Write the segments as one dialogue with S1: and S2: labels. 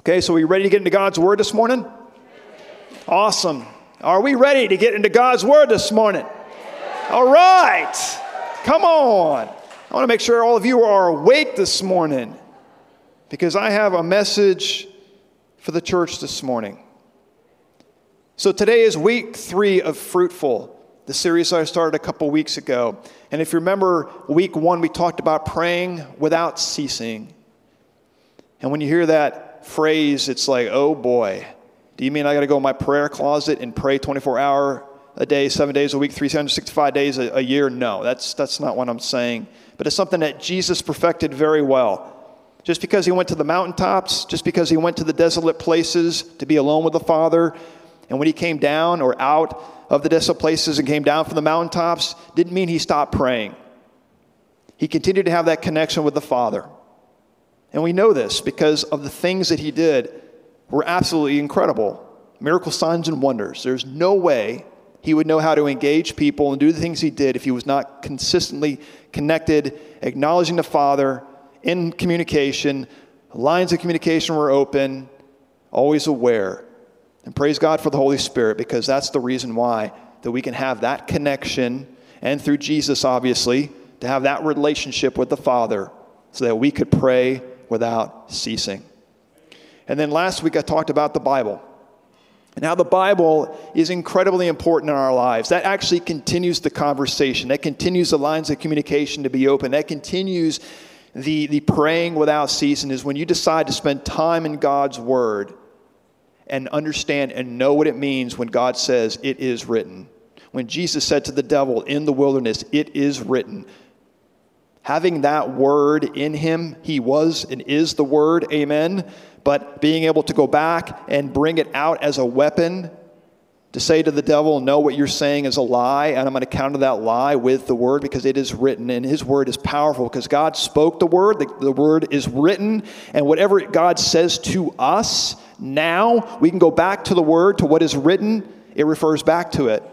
S1: Okay, so are we ready to get into God's Word this morning? Awesome. Are we ready to get into God's Word this morning? All right. Come on. I want to make sure all of you are awake this morning because I have a message for the church this morning. So today is week three of Fruitful, the series I started a couple weeks ago. And if you remember, week one, we talked about praying without ceasing. And when you hear that phrase, it's like, oh boy, do you mean I got to go in my prayer closet and pray 24 hour a day, seven days a week, 365 days a, a year? No, that's, that's not what I'm saying. But it's something that Jesus perfected very well. Just because he went to the mountaintops, just because he went to the desolate places to be alone with the Father, and when he came down or out of the desolate places and came down from the mountaintops, didn't mean he stopped praying. He continued to have that connection with the Father. And we know this because of the things that he did were absolutely incredible miracle signs and wonders. There's no way he would know how to engage people and do the things he did if he was not consistently connected, acknowledging the Father in communication. Lines of communication were open, always aware. And praise God for the Holy Spirit because that's the reason why that we can have that connection and through Jesus obviously to have that relationship with the Father so that we could pray without ceasing. And then last week I talked about the Bible and how the Bible is incredibly important in our lives. That actually continues the conversation, that continues the lines of communication to be open, that continues the, the praying without ceasing. Is when you decide to spend time in God's Word and understand and know what it means when God says, It is written. When Jesus said to the devil in the wilderness, It is written having that word in him, he was and is the word, amen. But being able to go back and bring it out as a weapon to say to the devil, No, what you're saying is a lie, and I'm going to counter that lie with the word because it is written, and his word is powerful because God spoke the word, the, the word is written, and whatever God says to us now, we can go back to the word, to what is written, it refers back to it.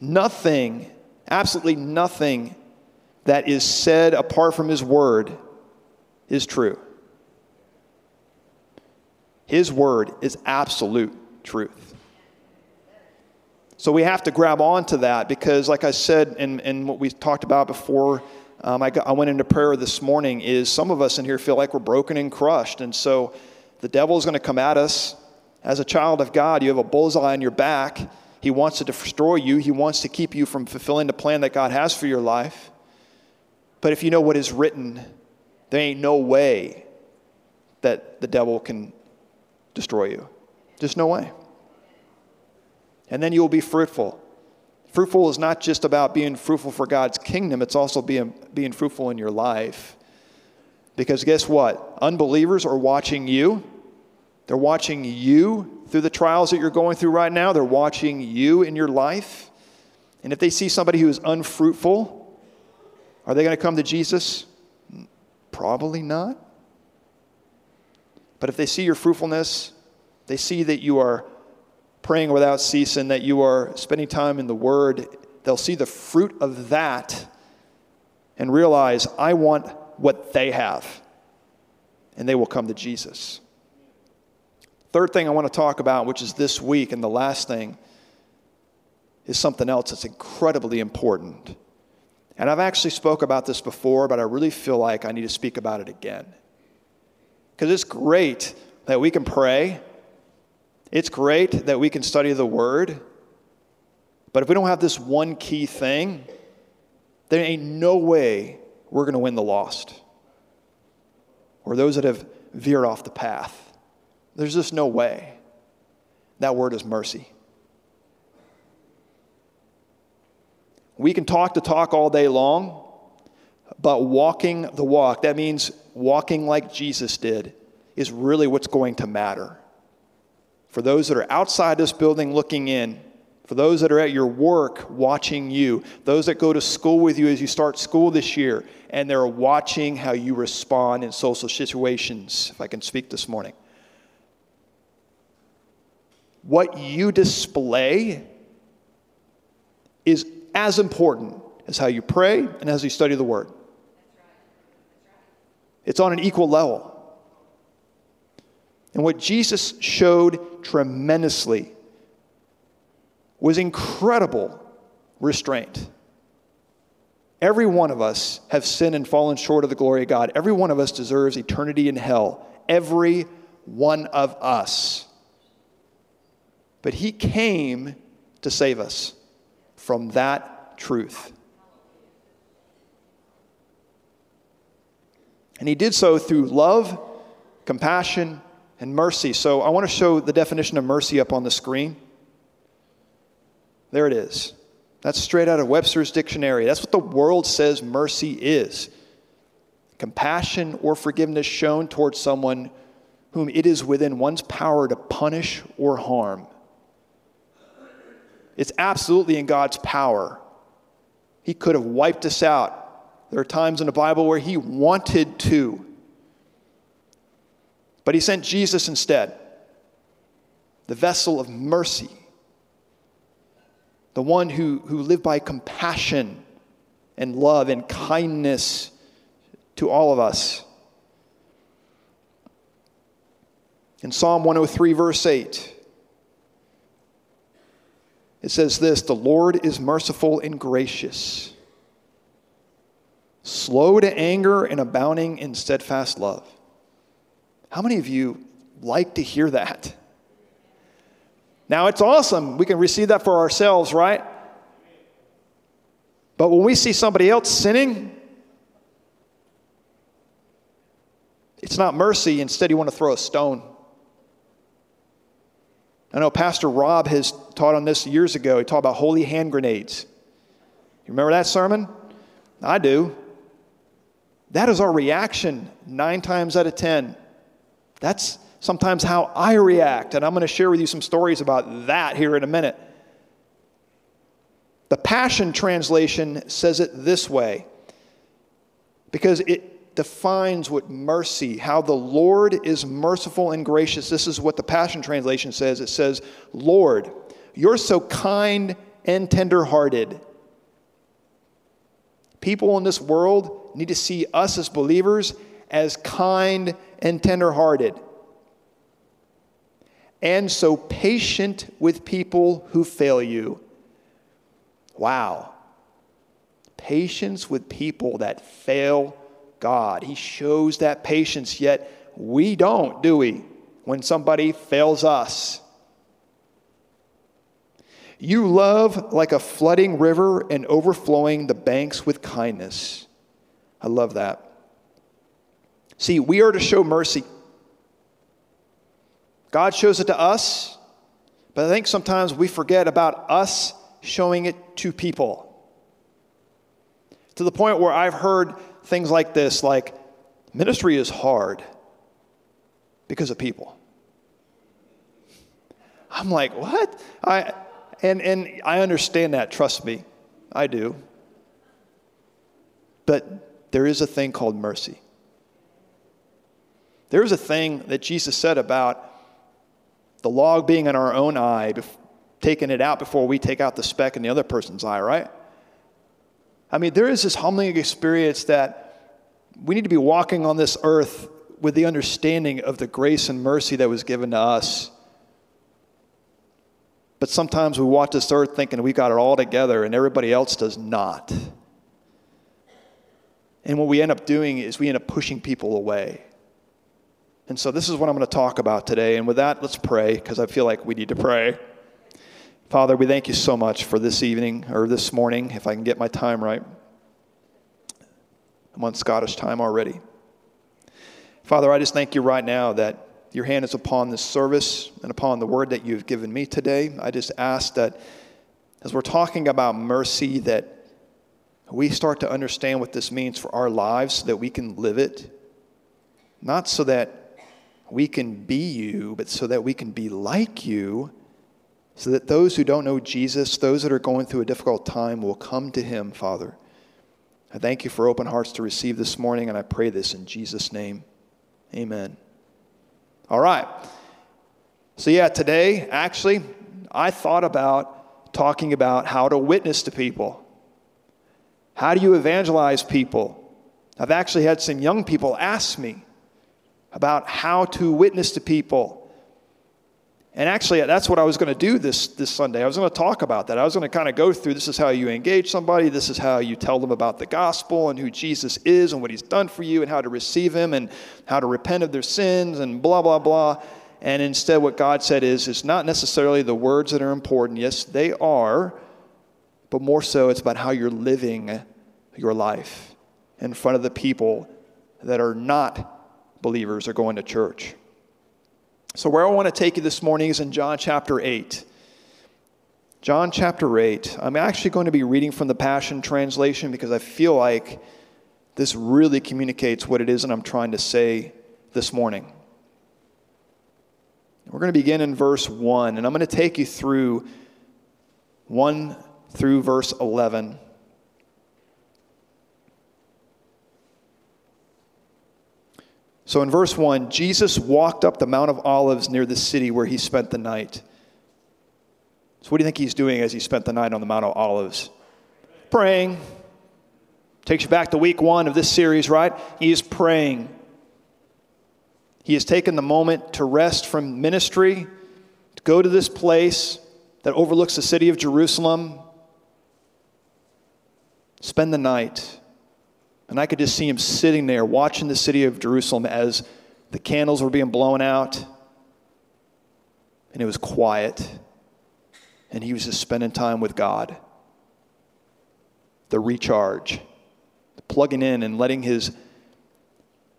S1: Nothing, absolutely nothing that is said apart from His Word is true. His Word is absolute truth. So we have to grab onto that because, like I said, and, and what we talked about before um, I, got, I went into prayer this morning, is some of us in here feel like we're broken and crushed. And so the devil is going to come at us. As a child of God, you have a bullseye on your back. He wants to destroy you, he wants to keep you from fulfilling the plan that God has for your life. But if you know what is written, there ain't no way that the devil can destroy you. Just no way. And then you will be fruitful. Fruitful is not just about being fruitful for God's kingdom, it's also being, being fruitful in your life. Because guess what? Unbelievers are watching you. They're watching you through the trials that you're going through right now. They're watching you in your life. And if they see somebody who is unfruitful, are they going to come to Jesus? Probably not. But if they see your fruitfulness, they see that you are praying without ceasing, that you are spending time in the Word, they'll see the fruit of that and realize, I want what they have. And they will come to Jesus. Third thing I want to talk about, which is this week, and the last thing, is something else that's incredibly important. And I've actually spoke about this before, but I really feel like I need to speak about it again. Because it's great that we can pray. It's great that we can study the word. But if we don't have this one key thing, there ain't no way we're going to win the lost or those that have veered off the path. There's just no way. That word is mercy. We can talk the talk all day long, but walking the walk, that means walking like Jesus did, is really what's going to matter. For those that are outside this building looking in, for those that are at your work watching you, those that go to school with you as you start school this year, and they're watching how you respond in social situations, if I can speak this morning. What you display is as important as how you pray and as you study the Word. It's on an equal level. And what Jesus showed tremendously was incredible restraint. Every one of us have sinned and fallen short of the glory of God. Every one of us deserves eternity in hell. Every one of us. But he came to save us from that truth. And he did so through love, compassion, and mercy. So I want to show the definition of mercy up on the screen. There it is. That's straight out of Webster's dictionary. That's what the world says mercy is compassion or forgiveness shown towards someone whom it is within one's power to punish or harm. It's absolutely in God's power. He could have wiped us out. There are times in the Bible where He wanted to, but He sent Jesus instead, the vessel of mercy the one who, who lived by compassion and love and kindness to all of us. In Psalm 103, verse 8, it says this The Lord is merciful and gracious, slow to anger and abounding in steadfast love. How many of you like to hear that? Now, it's awesome. We can receive that for ourselves, right? But when we see somebody else sinning, it's not mercy. Instead, you want to throw a stone. I know Pastor Rob has taught on this years ago. He taught about holy hand grenades. You remember that sermon? I do. That is our reaction nine times out of ten. That's sometimes how I react. And I'm going to share with you some stories about that here in a minute. The Passion Translation says it this way because it defines what mercy, how the Lord is merciful and gracious. This is what the Passion Translation says. It says, Lord, you're so kind and tenderhearted. People in this world need to see us as believers as kind and tenderhearted and so patient with people who fail you. Wow. Patience with people that fail God. He shows that patience, yet we don't, do we, when somebody fails us? You love like a flooding river and overflowing the banks with kindness. I love that. See, we are to show mercy. God shows it to us, but I think sometimes we forget about us showing it to people. To the point where I've heard things like this like, ministry is hard because of people. I'm like, what? I, and, and I understand that, trust me, I do. But there is a thing called mercy. There is a thing that Jesus said about the log being in our own eye, taking it out before we take out the speck in the other person's eye, right? I mean, there is this humbling experience that we need to be walking on this earth with the understanding of the grace and mercy that was given to us. But sometimes we walk this earth thinking we got it all together and everybody else does not. And what we end up doing is we end up pushing people away. And so this is what I'm going to talk about today. And with that, let's pray because I feel like we need to pray. Father, we thank you so much for this evening or this morning, if I can get my time right. I'm on Scottish time already. Father, I just thank you right now that your hand is upon this service and upon the word that you've given me today. I just ask that as we're talking about mercy, that we start to understand what this means for our lives so that we can live it. Not so that we can be you, but so that we can be like you, so that those who don't know Jesus, those that are going through a difficult time, will come to him, Father. I thank you for open hearts to receive this morning, and I pray this in Jesus' name. Amen. All right. So, yeah, today, actually, I thought about talking about how to witness to people. How do you evangelize people? I've actually had some young people ask me, about how to witness to people. And actually, that's what I was going to do this, this Sunday. I was going to talk about that. I was going to kind of go through this is how you engage somebody, this is how you tell them about the gospel and who Jesus is and what he's done for you and how to receive him and how to repent of their sins and blah, blah, blah. And instead, what God said is, it's not necessarily the words that are important. Yes, they are, but more so, it's about how you're living your life in front of the people that are not believers or going to church. So, where I want to take you this morning is in John chapter 8. John chapter 8. I'm actually going to be reading from the Passion Translation because I feel like this really communicates what it is that I'm trying to say this morning. We're going to begin in verse 1, and I'm going to take you through 1 through verse 11. So in verse 1, Jesus walked up the Mount of Olives near the city where he spent the night. So, what do you think he's doing as he spent the night on the Mount of Olives? Praying. Takes you back to week one of this series, right? He is praying. He has taken the moment to rest from ministry, to go to this place that overlooks the city of Jerusalem, spend the night. And I could just see him sitting there watching the city of Jerusalem as the candles were being blown out. And it was quiet. And he was just spending time with God. The recharge, the plugging in and letting his,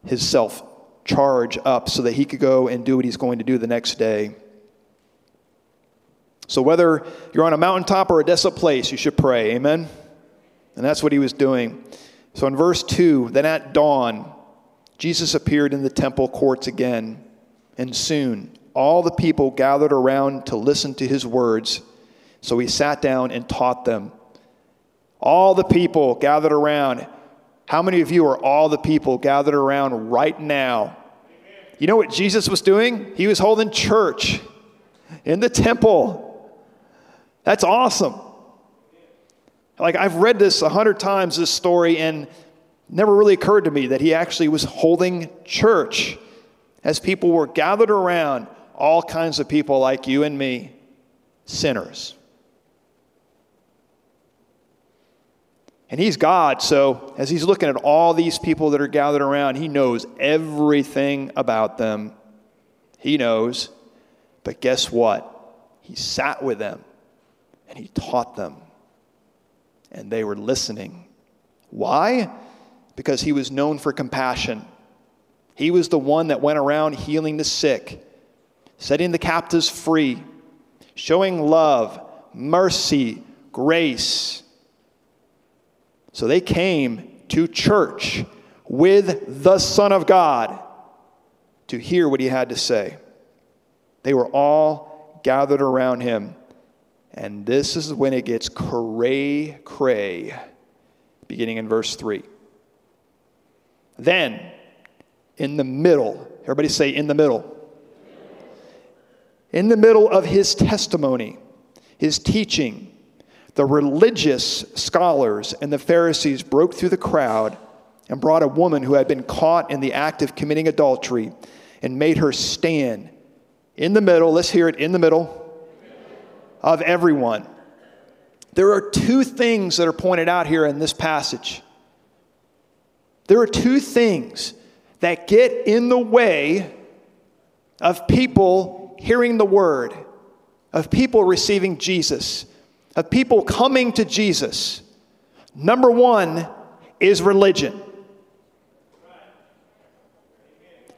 S1: his self charge up so that he could go and do what he's going to do the next day. So, whether you're on a mountaintop or a desolate place, you should pray. Amen? And that's what he was doing. So in verse 2, then at dawn, Jesus appeared in the temple courts again, and soon all the people gathered around to listen to his words. So he sat down and taught them. All the people gathered around. How many of you are all the people gathered around right now? You know what Jesus was doing? He was holding church in the temple. That's awesome. Like, I've read this a hundred times, this story, and never really occurred to me that he actually was holding church as people were gathered around, all kinds of people like you and me, sinners. And he's God, so as he's looking at all these people that are gathered around, he knows everything about them. He knows. But guess what? He sat with them and he taught them and they were listening. Why? Because he was known for compassion. He was the one that went around healing the sick, setting the captives free, showing love, mercy, grace. So they came to church with the Son of God to hear what he had to say. They were all gathered around him. And this is when it gets cray cray, beginning in verse 3. Then, in the middle, everybody say, in the middle. In the middle of his testimony, his teaching, the religious scholars and the Pharisees broke through the crowd and brought a woman who had been caught in the act of committing adultery and made her stand in the middle. Let's hear it in the middle of everyone. There are two things that are pointed out here in this passage. There are two things that get in the way of people hearing the word, of people receiving Jesus, of people coming to Jesus. Number one is religion.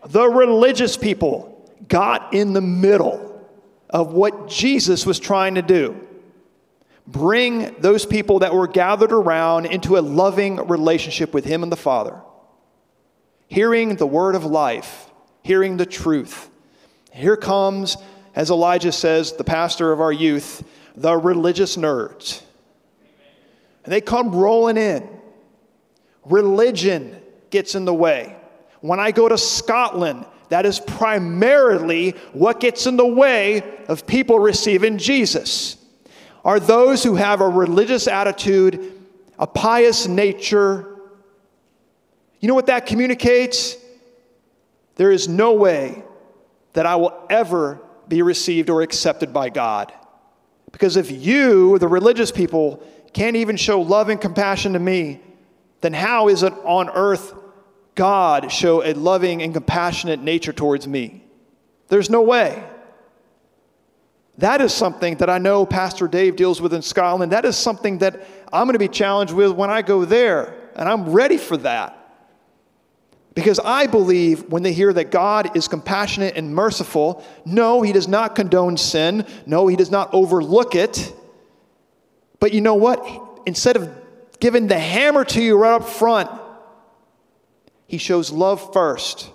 S1: The religious people got in the middle of what Jesus was trying to do bring those people that were gathered around into a loving relationship with Him and the Father. Hearing the word of life, hearing the truth. Here comes, as Elijah says, the pastor of our youth, the religious nerds. And they come rolling in. Religion gets in the way. When I go to Scotland, that is primarily what gets in the way of people receiving Jesus. Are those who have a religious attitude, a pious nature. You know what that communicates? there is no way that I will ever be received or accepted by God. Because if you, the religious people, can't even show love and compassion to me, then how is it on earth God show a loving and compassionate nature towards me? There's no way. That is something that I know Pastor Dave deals with in Scotland. That is something that I'm going to be challenged with when I go there. And I'm ready for that. Because I believe when they hear that God is compassionate and merciful, no, He does not condone sin. No, He does not overlook it. But you know what? Instead of giving the hammer to you right up front, He shows love first,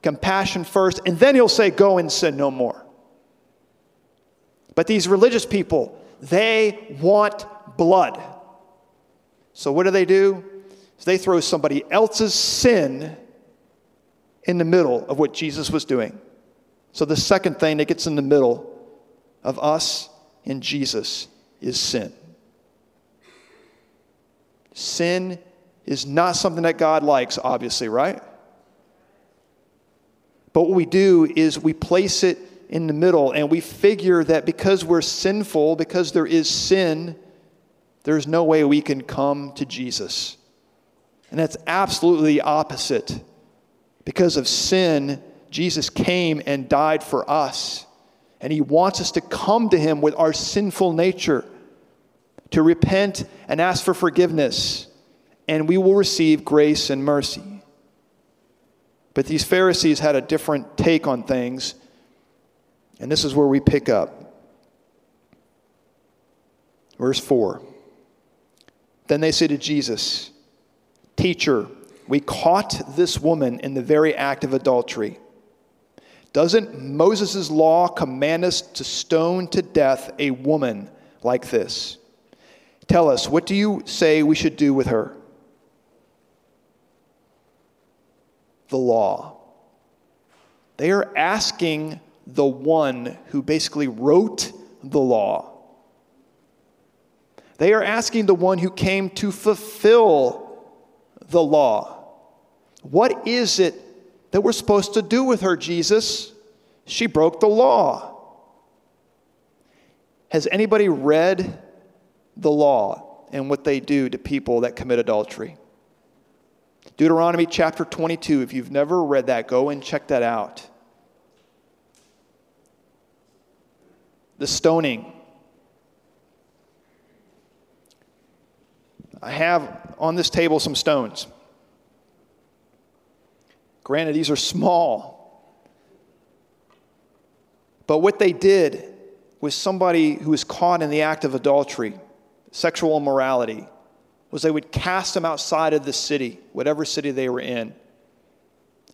S1: compassion first, and then He'll say, Go and sin no more. But these religious people, they want blood. So what do they do? So they throw somebody else's sin in the middle of what Jesus was doing. So the second thing that gets in the middle of us and Jesus is sin. Sin is not something that God likes, obviously, right? But what we do is we place it in the middle and we figure that because we're sinful, because there is sin, there's no way we can come to Jesus. And that's absolutely the opposite because of sin, Jesus came and died for us. And he wants us to come to him with our sinful nature, to repent and ask for forgiveness, and we will receive grace and mercy. But these Pharisees had a different take on things, and this is where we pick up. Verse 4 Then they say to Jesus, Teacher, we caught this woman in the very act of adultery. Doesn't Moses' law command us to stone to death a woman like this? Tell us, what do you say we should do with her? The law. They are asking the one who basically wrote the law. They are asking the one who came to fulfill the law. What is it that we're supposed to do with her, Jesus? She broke the law. Has anybody read the law and what they do to people that commit adultery? Deuteronomy chapter 22. If you've never read that, go and check that out. The stoning. I have on this table some stones. Granted, these are small. But what they did with somebody who was caught in the act of adultery, sexual immorality, was they would cast them outside of the city, whatever city they were in,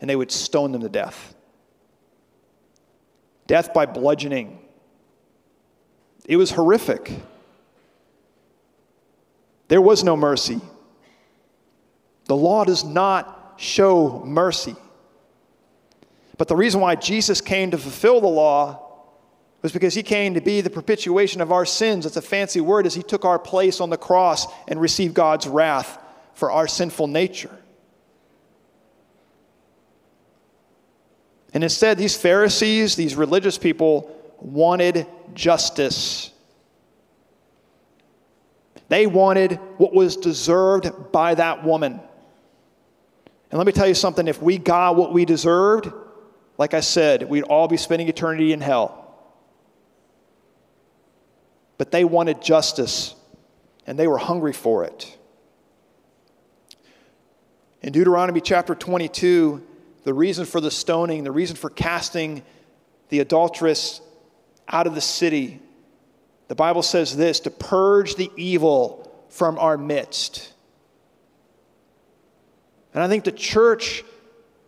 S1: and they would stone them to death. Death by bludgeoning. It was horrific. There was no mercy. The law does not show mercy. But the reason why Jesus came to fulfill the law was because he came to be the propitiation of our sins. It's a fancy word as he took our place on the cross and received God's wrath for our sinful nature. And instead, these Pharisees, these religious people, wanted justice. They wanted what was deserved by that woman. And let me tell you something if we got what we deserved, like I said, we'd all be spending eternity in hell. But they wanted justice, and they were hungry for it. In Deuteronomy chapter 22, the reason for the stoning, the reason for casting the adulteress out of the city, the Bible says this to purge the evil from our midst. And I think the church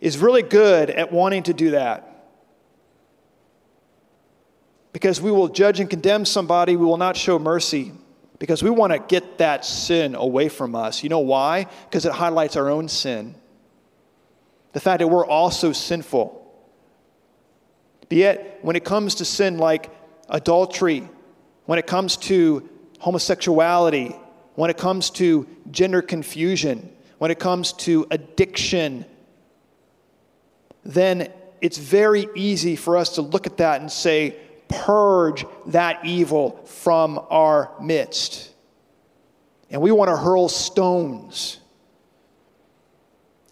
S1: is really good at wanting to do that. Because we will judge and condemn somebody, we will not show mercy. Because we want to get that sin away from us. You know why? Because it highlights our own sin. The fact that we're also sinful. But yet, when it comes to sin like adultery, when it comes to homosexuality, when it comes to gender confusion, when it comes to addiction, then it's very easy for us to look at that and say, purge that evil from our midst. And we want to hurl stones.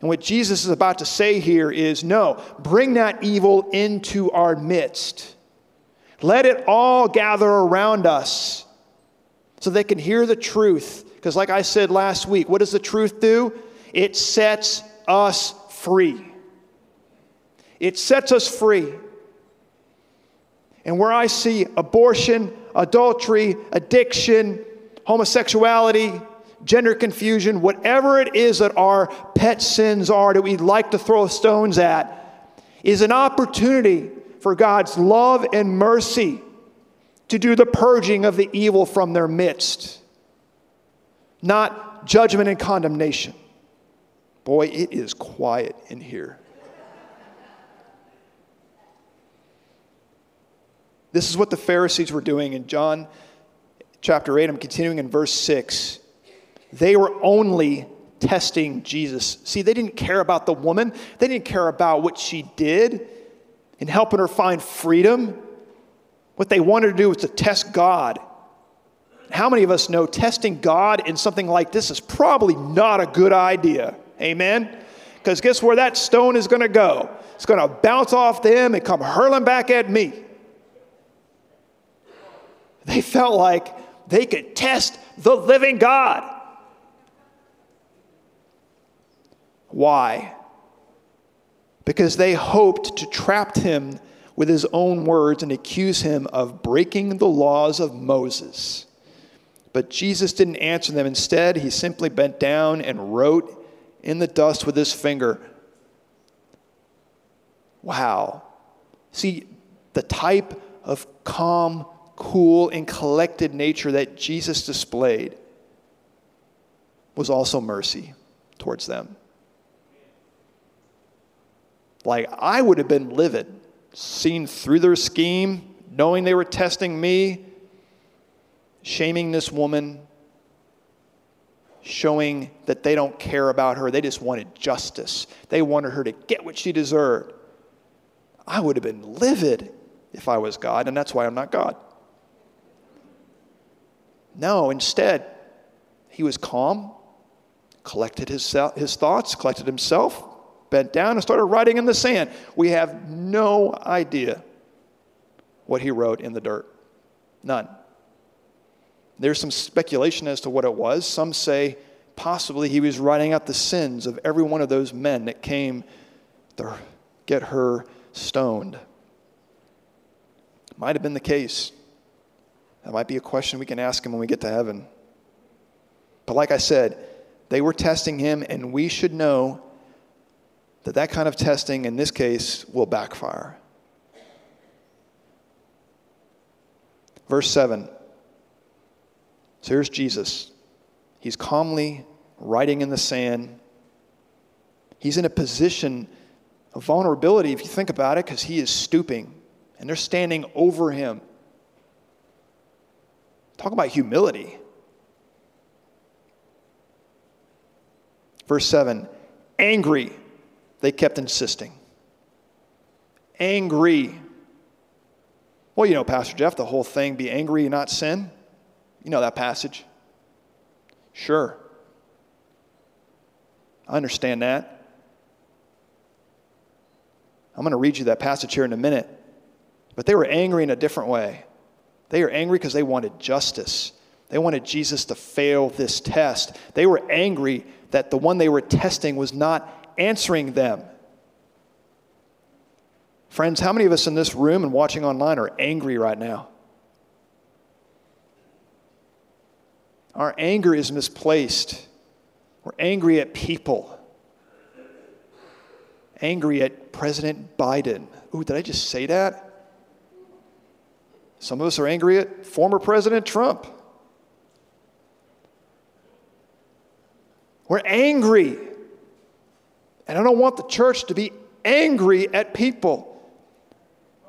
S1: And what Jesus is about to say here is no, bring that evil into our midst. Let it all gather around us so they can hear the truth. Because, like I said last week, what does the truth do? It sets us free. It sets us free. And where I see abortion, adultery, addiction, homosexuality, gender confusion, whatever it is that our pet sins are that we'd like to throw stones at, is an opportunity for God's love and mercy to do the purging of the evil from their midst, not judgment and condemnation. Boy, it is quiet in here. This is what the Pharisees were doing in John chapter 8. I'm continuing in verse 6. They were only testing Jesus. See, they didn't care about the woman, they didn't care about what she did in helping her find freedom. What they wanted to do was to test God. How many of us know testing God in something like this is probably not a good idea? Amen? Because guess where that stone is going to go? It's going to bounce off them and come hurling back at me. They felt like they could test the living God. Why? Because they hoped to trap him with his own words and accuse him of breaking the laws of Moses. But Jesus didn't answer them. Instead, he simply bent down and wrote in the dust with his finger. Wow. See, the type of calm, cool, and collected nature that Jesus displayed was also mercy towards them. Like, I would have been livid, seeing through their scheme, knowing they were testing me, shaming this woman, showing that they don't care about her. They just wanted justice. They wanted her to get what she deserved. I would have been livid if I was God, and that's why I'm not God. No, instead, he was calm, collected his, his thoughts, collected himself, bent down and started writing in the sand. We have no idea what he wrote in the dirt. None. There's some speculation as to what it was. Some say possibly he was writing out the sins of every one of those men that came to get her stoned. Might have been the case. That might be a question we can ask him when we get to heaven. But like I said, they were testing him, and we should know that that kind of testing in this case will backfire. Verse 7. So here's Jesus. He's calmly writing in the sand. He's in a position of vulnerability, if you think about it, because he is stooping and they're standing over him. Talk about humility. Verse 7 angry they kept insisting. Angry. Well, you know, Pastor Jeff, the whole thing be angry and not sin. You know that passage? Sure. I understand that. I'm going to read you that passage here in a minute. But they were angry in a different way. They were angry because they wanted justice. They wanted Jesus to fail this test. They were angry that the one they were testing was not answering them. Friends, how many of us in this room and watching online are angry right now? Our anger is misplaced. We're angry at people. Angry at President Biden. Ooh, did I just say that? Some of us are angry at former President Trump. We're angry and I don't want the church to be angry at people.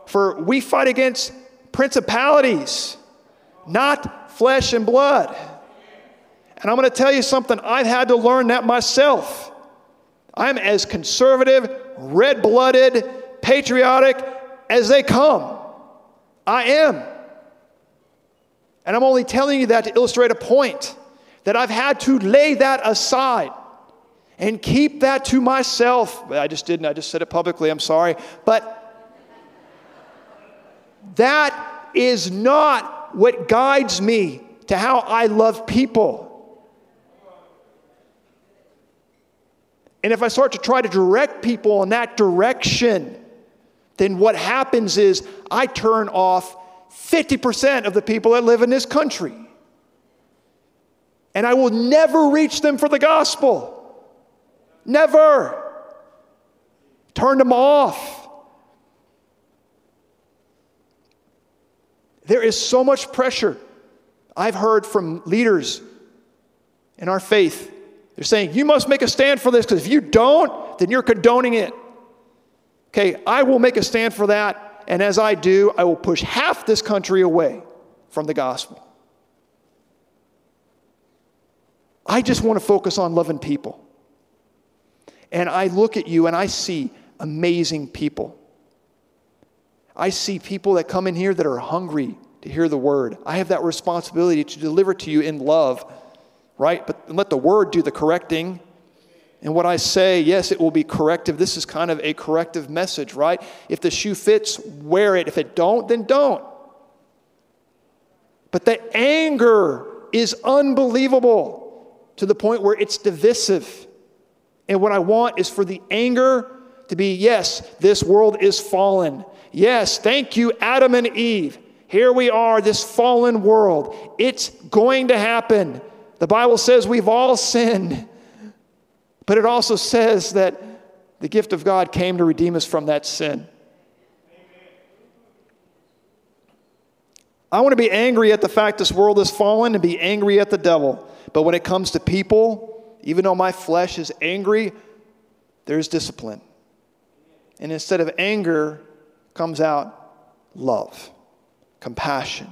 S1: For we fight against principalities, not flesh and blood. And I'm going to tell you something, I've had to learn that myself. I'm as conservative red blooded, patriotic as they come. I am. And I'm only telling you that to illustrate a point that I've had to lay that aside and keep that to myself. I just didn't, I just said it publicly, I'm sorry. But that is not what guides me to how I love people. And if I start to try to direct people in that direction, then what happens is I turn off 50% of the people that live in this country. And I will never reach them for the gospel. Never. Turn them off. There is so much pressure. I've heard from leaders in our faith. They're saying, you must make a stand for this because if you don't, then you're condoning it. Okay, I will make a stand for that. And as I do, I will push half this country away from the gospel. I just want to focus on loving people. And I look at you and I see amazing people. I see people that come in here that are hungry to hear the word. I have that responsibility to deliver to you in love, right? But let the word do the correcting. And what I say, yes, it will be corrective. This is kind of a corrective message, right? If the shoe fits, wear it. If it don't, then don't. But the anger is unbelievable to the point where it's divisive. And what I want is for the anger to be yes, this world is fallen. Yes, thank you, Adam and Eve. Here we are, this fallen world. It's going to happen. The Bible says we've all sinned, but it also says that the gift of God came to redeem us from that sin. I want to be angry at the fact this world is fallen and be angry at the devil. But when it comes to people, even though my flesh is angry, there's discipline. And instead of anger, comes out love, compassion,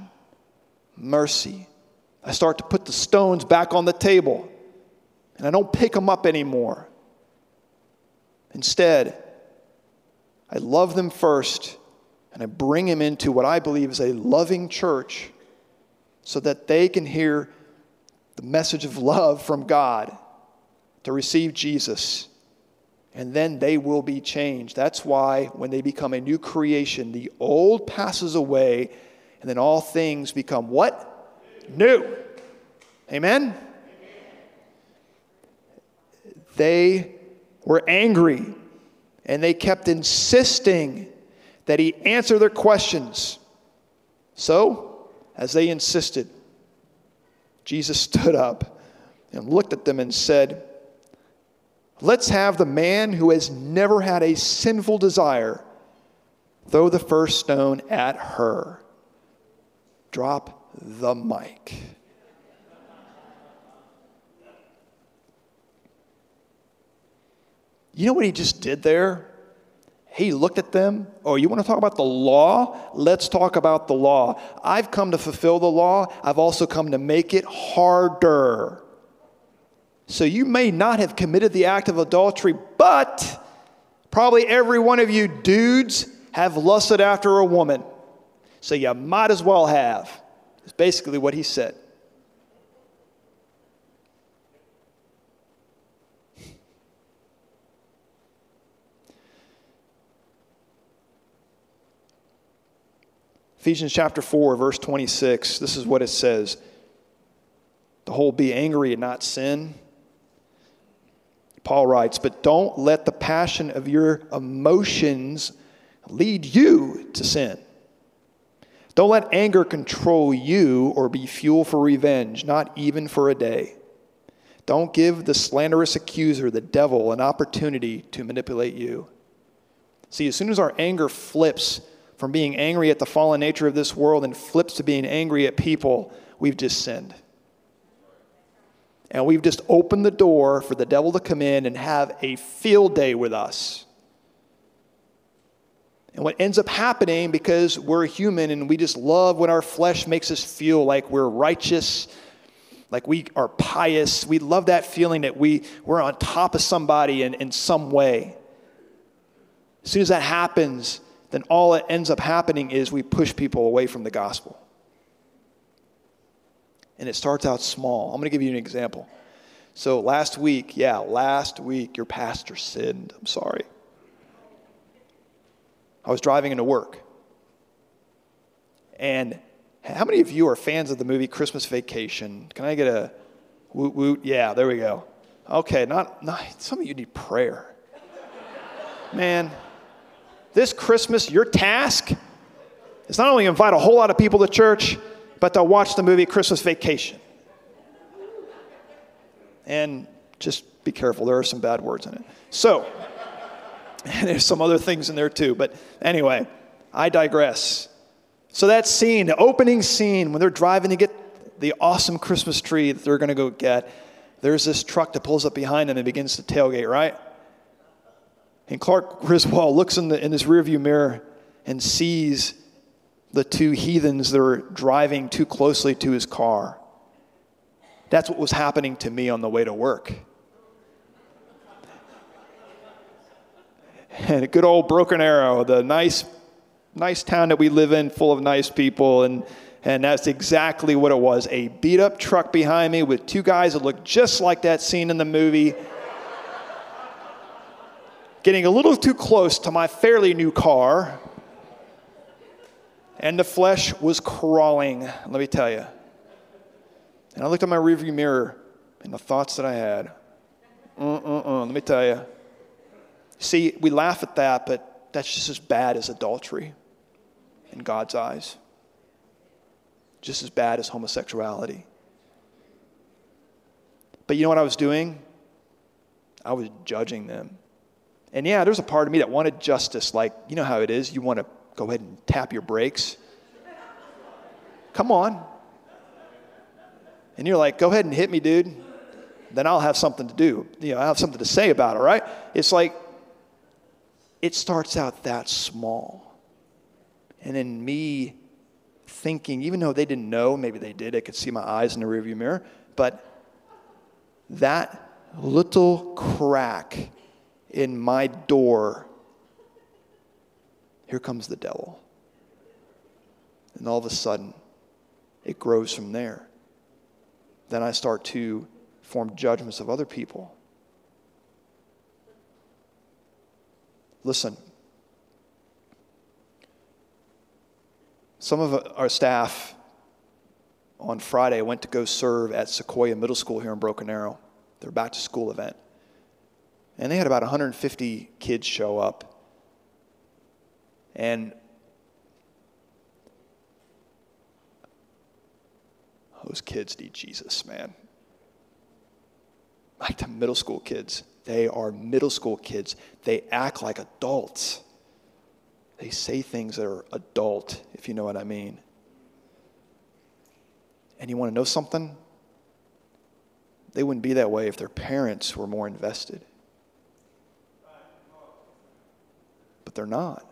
S1: mercy. I start to put the stones back on the table and I don't pick them up anymore. Instead, I love them first and I bring them into what I believe is a loving church so that they can hear the message of love from God to receive Jesus and then they will be changed. That's why when they become a new creation, the old passes away, and then all things become what? New. Amen? They were angry, and they kept insisting that he answer their questions. So, as they insisted, Jesus stood up and looked at them and said, Let's have the man who has never had a sinful desire throw the first stone at her. Drop the mic. You know what he just did there? He looked at them. Oh, you want to talk about the law? Let's talk about the law. I've come to fulfill the law, I've also come to make it harder. So you may not have committed the act of adultery, but probably every one of you dudes have lusted after a woman. So you might as well have. It's basically what he said. Ephesians chapter 4, verse 26, this is what it says. The whole be angry and not sin. Paul writes, but don't let the passion of your emotions lead you to sin. Don't let anger control you or be fuel for revenge, not even for a day. Don't give the slanderous accuser, the devil, an opportunity to manipulate you. See, as soon as our anger flips from being angry at the fallen nature of this world and flips to being angry at people, we've just sinned. And we've just opened the door for the devil to come in and have a field day with us. And what ends up happening, because we're human and we just love when our flesh makes us feel like we're righteous, like we are pious, we love that feeling that we, we're on top of somebody in, in some way. As soon as that happens, then all that ends up happening is we push people away from the gospel. And it starts out small. I'm going to give you an example. So last week, yeah, last week, your pastor sinned. I'm sorry. I was driving into work. And how many of you are fans of the movie Christmas Vacation? Can I get a woot woot? Yeah, there we go. Okay, not, not some of you need prayer. Man, this Christmas, your task is not only invite a whole lot of people to church, but to watch the movie Christmas Vacation. And just be careful, there are some bad words in it. So, and there's some other things in there too. But anyway, I digress. So that scene, the opening scene, when they're driving to get the awesome Christmas tree that they're going to go get, there's this truck that pulls up behind them and begins to tailgate, right? And Clark Griswold looks in, the, in his rearview mirror and sees the two heathens that are driving too closely to his car. That's what was happening to me on the way to work. And a good old Broken Arrow, the nice, nice town that we live in, full of nice people, and and that's exactly what it was a beat up truck behind me with two guys that looked just like that scene in the movie. Getting a little too close to my fairly new car, and the flesh was crawling, let me tell you. And I looked at my rearview mirror and the thoughts that I had. Uh-uh-uh, let me tell you. See, we laugh at that, but that's just as bad as adultery in God's eyes. Just as bad as homosexuality. But you know what I was doing? I was judging them. And yeah, there's a part of me that wanted justice. Like, you know how it is. You want to go ahead and tap your brakes. Come on. And you're like, go ahead and hit me, dude. Then I'll have something to do. You know, I'll have something to say about it, right? It's like, it starts out that small. And then me thinking, even though they didn't know, maybe they did, I could see my eyes in the rearview mirror, but that little crack in my door, here comes the devil. And all of a sudden, it grows from there then I start to form judgments of other people. Listen, some of our staff on Friday went to go serve at Sequoia Middle School here in Broken Arrow, their back to school event. And they had about 150 kids show up. And Those kids need Jesus, man. Like the middle school kids, they are middle school kids. They act like adults. They say things that are adult, if you know what I mean. And you want to know something? They wouldn't be that way if their parents were more invested. But they're not.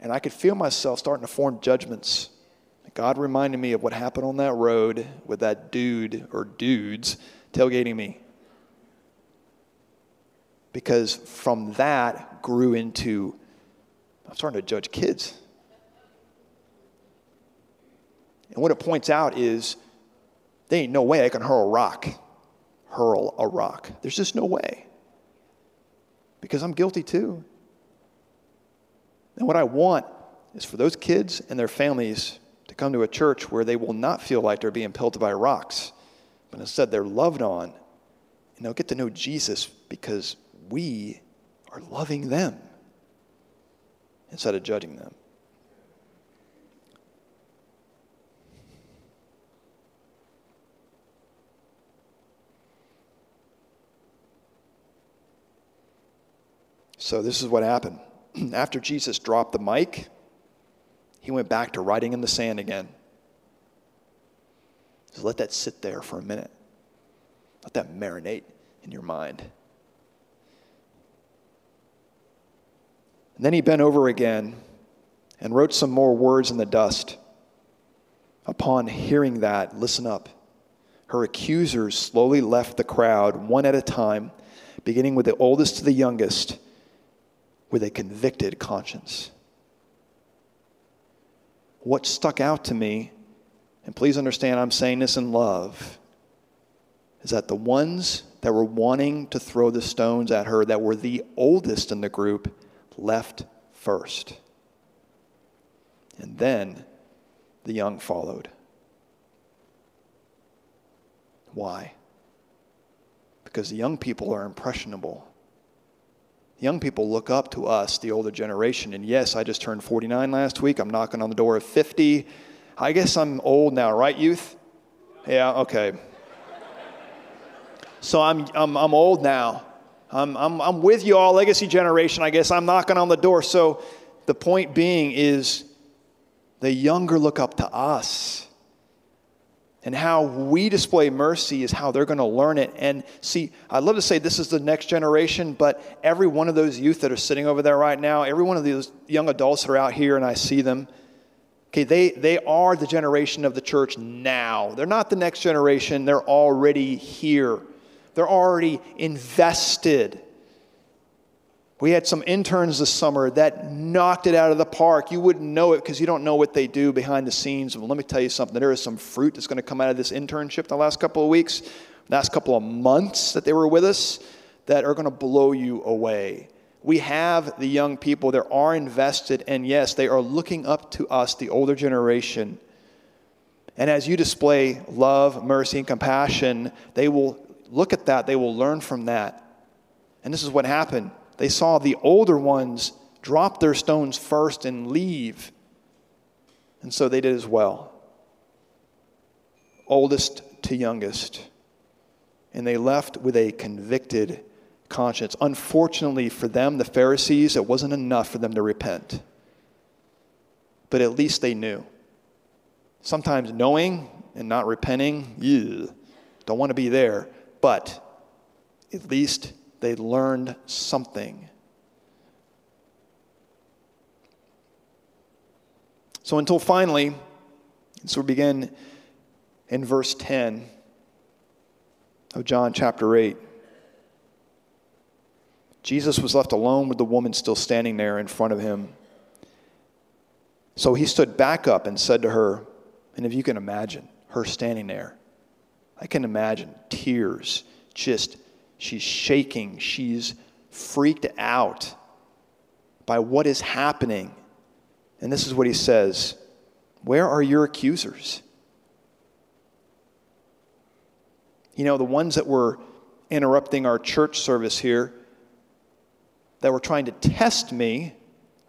S1: And I could feel myself starting to form judgments God reminded me of what happened on that road with that dude or dudes tailgating me. Because from that grew into, I'm starting to judge kids. And what it points out is, there ain't no way I can hurl a rock. Hurl a rock. There's just no way. Because I'm guilty too. And what I want is for those kids and their families to come to a church where they will not feel like they're being pelted by rocks, but instead they're loved on. And they'll get to know Jesus because we are loving them instead of judging them. So, this is what happened. After Jesus dropped the mic, he went back to writing in the sand again. Just let that sit there for a minute. Let that marinate in your mind. And then he bent over again and wrote some more words in the dust. Upon hearing that, listen up. Her accusers slowly left the crowd, one at a time, beginning with the oldest to the youngest, with a convicted conscience. What stuck out to me, and please understand I'm saying this in love, is that the ones that were wanting to throw the stones at her, that were the oldest in the group, left first. And then the young followed. Why? Because the young people are impressionable. Young people look up to us, the older generation. And yes, I just turned 49 last week. I'm knocking on the door of 50. I guess I'm old now, right, youth? Yeah, okay. So I'm, I'm, I'm old now. I'm, I'm, I'm with you all, legacy generation, I guess. I'm knocking on the door. So the point being is the younger look up to us. And how we display mercy is how they're going to learn it. And see, I'd love to say this is the next generation, but every one of those youth that are sitting over there right now, every one of those young adults that are out here and I see them, okay, they, they are the generation of the church now. They're not the next generation, they're already here. They're already invested. We had some interns this summer that knocked it out of the park. You wouldn't know it because you don't know what they do behind the scenes. Well, let me tell you something. There is some fruit that's going to come out of this internship the last couple of weeks, the last couple of months that they were with us, that are going to blow you away. We have the young people that are invested, and yes, they are looking up to us, the older generation. And as you display love, mercy, and compassion, they will look at that, they will learn from that. And this is what happened they saw the older ones drop their stones first and leave. And so they did as well. Oldest to youngest. And they left with a convicted conscience. Unfortunately for them, the Pharisees, it wasn't enough for them to repent. But at least they knew. Sometimes knowing and not repenting, ew, don't want to be there. But at least they learned something. So until finally, so we begin in verse 10 of John chapter 8. Jesus was left alone with the woman still standing there in front of him. So he stood back up and said to her, and if you can imagine her standing there, I can imagine tears just She's shaking. She's freaked out by what is happening. And this is what he says Where are your accusers? You know, the ones that were interrupting our church service here, that were trying to test me,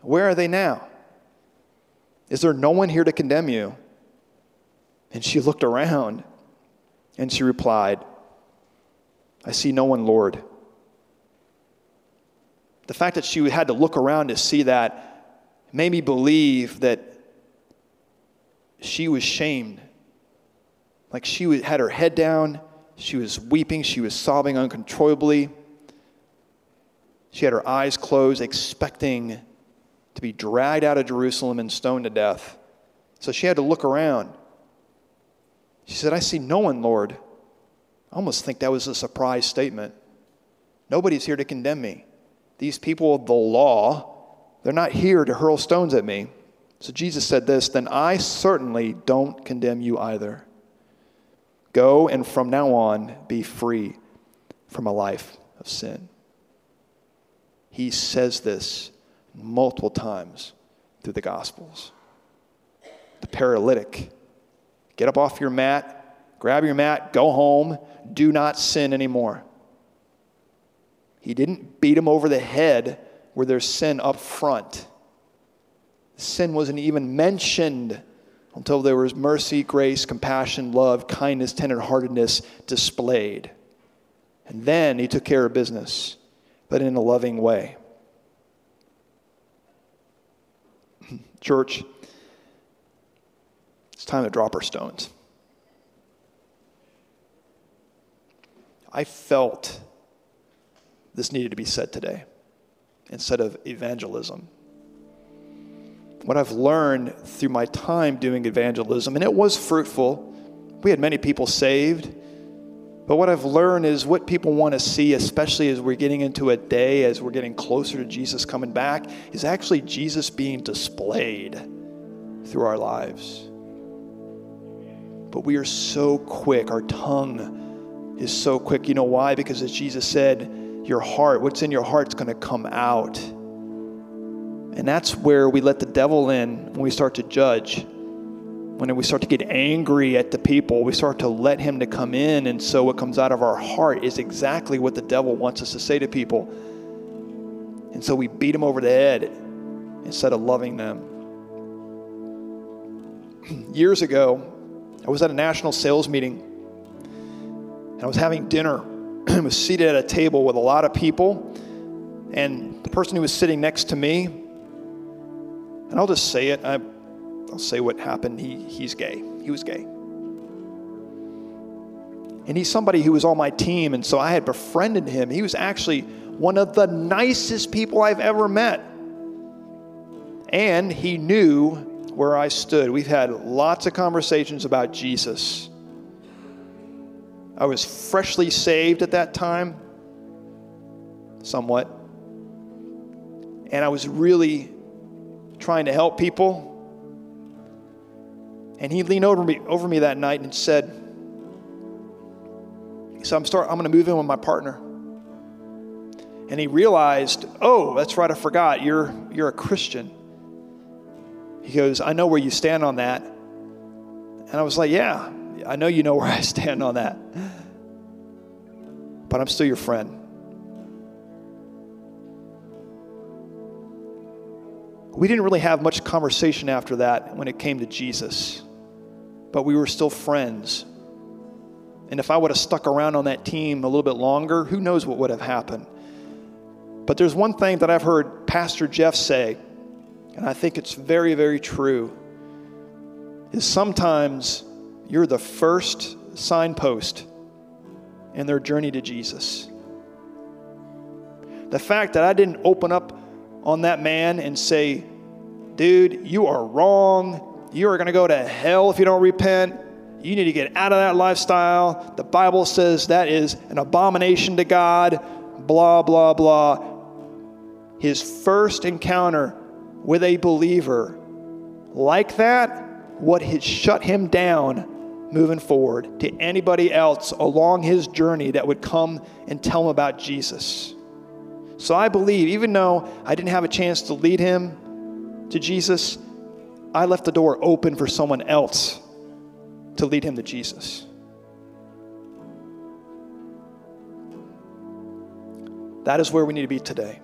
S1: where are they now? Is there no one here to condemn you? And she looked around and she replied, I see no one, Lord. The fact that she had to look around to see that made me believe that she was shamed. Like she had her head down, she was weeping, she was sobbing uncontrollably. She had her eyes closed, expecting to be dragged out of Jerusalem and stoned to death. So she had to look around. She said, I see no one, Lord. I almost think that was a surprise statement. Nobody's here to condemn me. These people of the law, they're not here to hurl stones at me. So Jesus said this Then I certainly don't condemn you either. Go and from now on be free from a life of sin. He says this multiple times through the Gospels. The paralytic, get up off your mat, grab your mat, go home, do not sin anymore. He didn't beat him over the head where there's sin up front. Sin wasn't even mentioned until there was mercy, grace, compassion, love, kindness, tenderheartedness displayed. And then he took care of business, but in a loving way. Church, it's time to drop our stones. I felt this needed to be said today instead of evangelism. What I've learned through my time doing evangelism, and it was fruitful, we had many people saved, But what I've learned is what people want to see, especially as we're getting into a day, as we're getting closer to Jesus coming back, is actually Jesus being displayed through our lives. But we are so quick, our tongue is so quick. You know why? Because as Jesus said, your heart, what's in your heart, is going to come out. And that's where we let the devil in when we start to judge when we start to get angry at the people, we start to let him to come in. And so what comes out of our heart is exactly what the devil wants us to say to people. And so we beat them over the head instead of loving them. Years ago, I was at a national sales meeting and I was having dinner. I was seated at a table with a lot of people, and the person who was sitting next to me, and I'll just say it, I I'll say what happened. He, he's gay. He was gay. And he's somebody who was on my team, and so I had befriended him. He was actually one of the nicest people I've ever met. And he knew where I stood. We've had lots of conversations about Jesus. I was freshly saved at that time, somewhat. And I was really trying to help people and he leaned over me, over me that night and said, so I'm, start, I'm going to move in with my partner. And he realized, oh, that's right, I forgot, you're, you're a Christian. He goes, I know where you stand on that. And I was like, yeah, I know you know where I stand on that. But I'm still your friend. We didn't really have much conversation after that when it came to Jesus but we were still friends. And if I would have stuck around on that team a little bit longer, who knows what would have happened. But there's one thing that I've heard Pastor Jeff say, and I think it's very, very true, is sometimes you're the first signpost in their journey to Jesus. The fact that I didn't open up on that man and say, dude, you are wrong. You are going to go to hell if you don't repent. You need to get out of that lifestyle. The Bible says that is an abomination to God, blah, blah, blah. His first encounter with a believer like that, what had shut him down moving forward to anybody else along his journey that would come and tell him about Jesus. So I believe, even though I didn't have a chance to lead him to Jesus, I left the door open for someone else to lead him to Jesus. That is where we need to be today.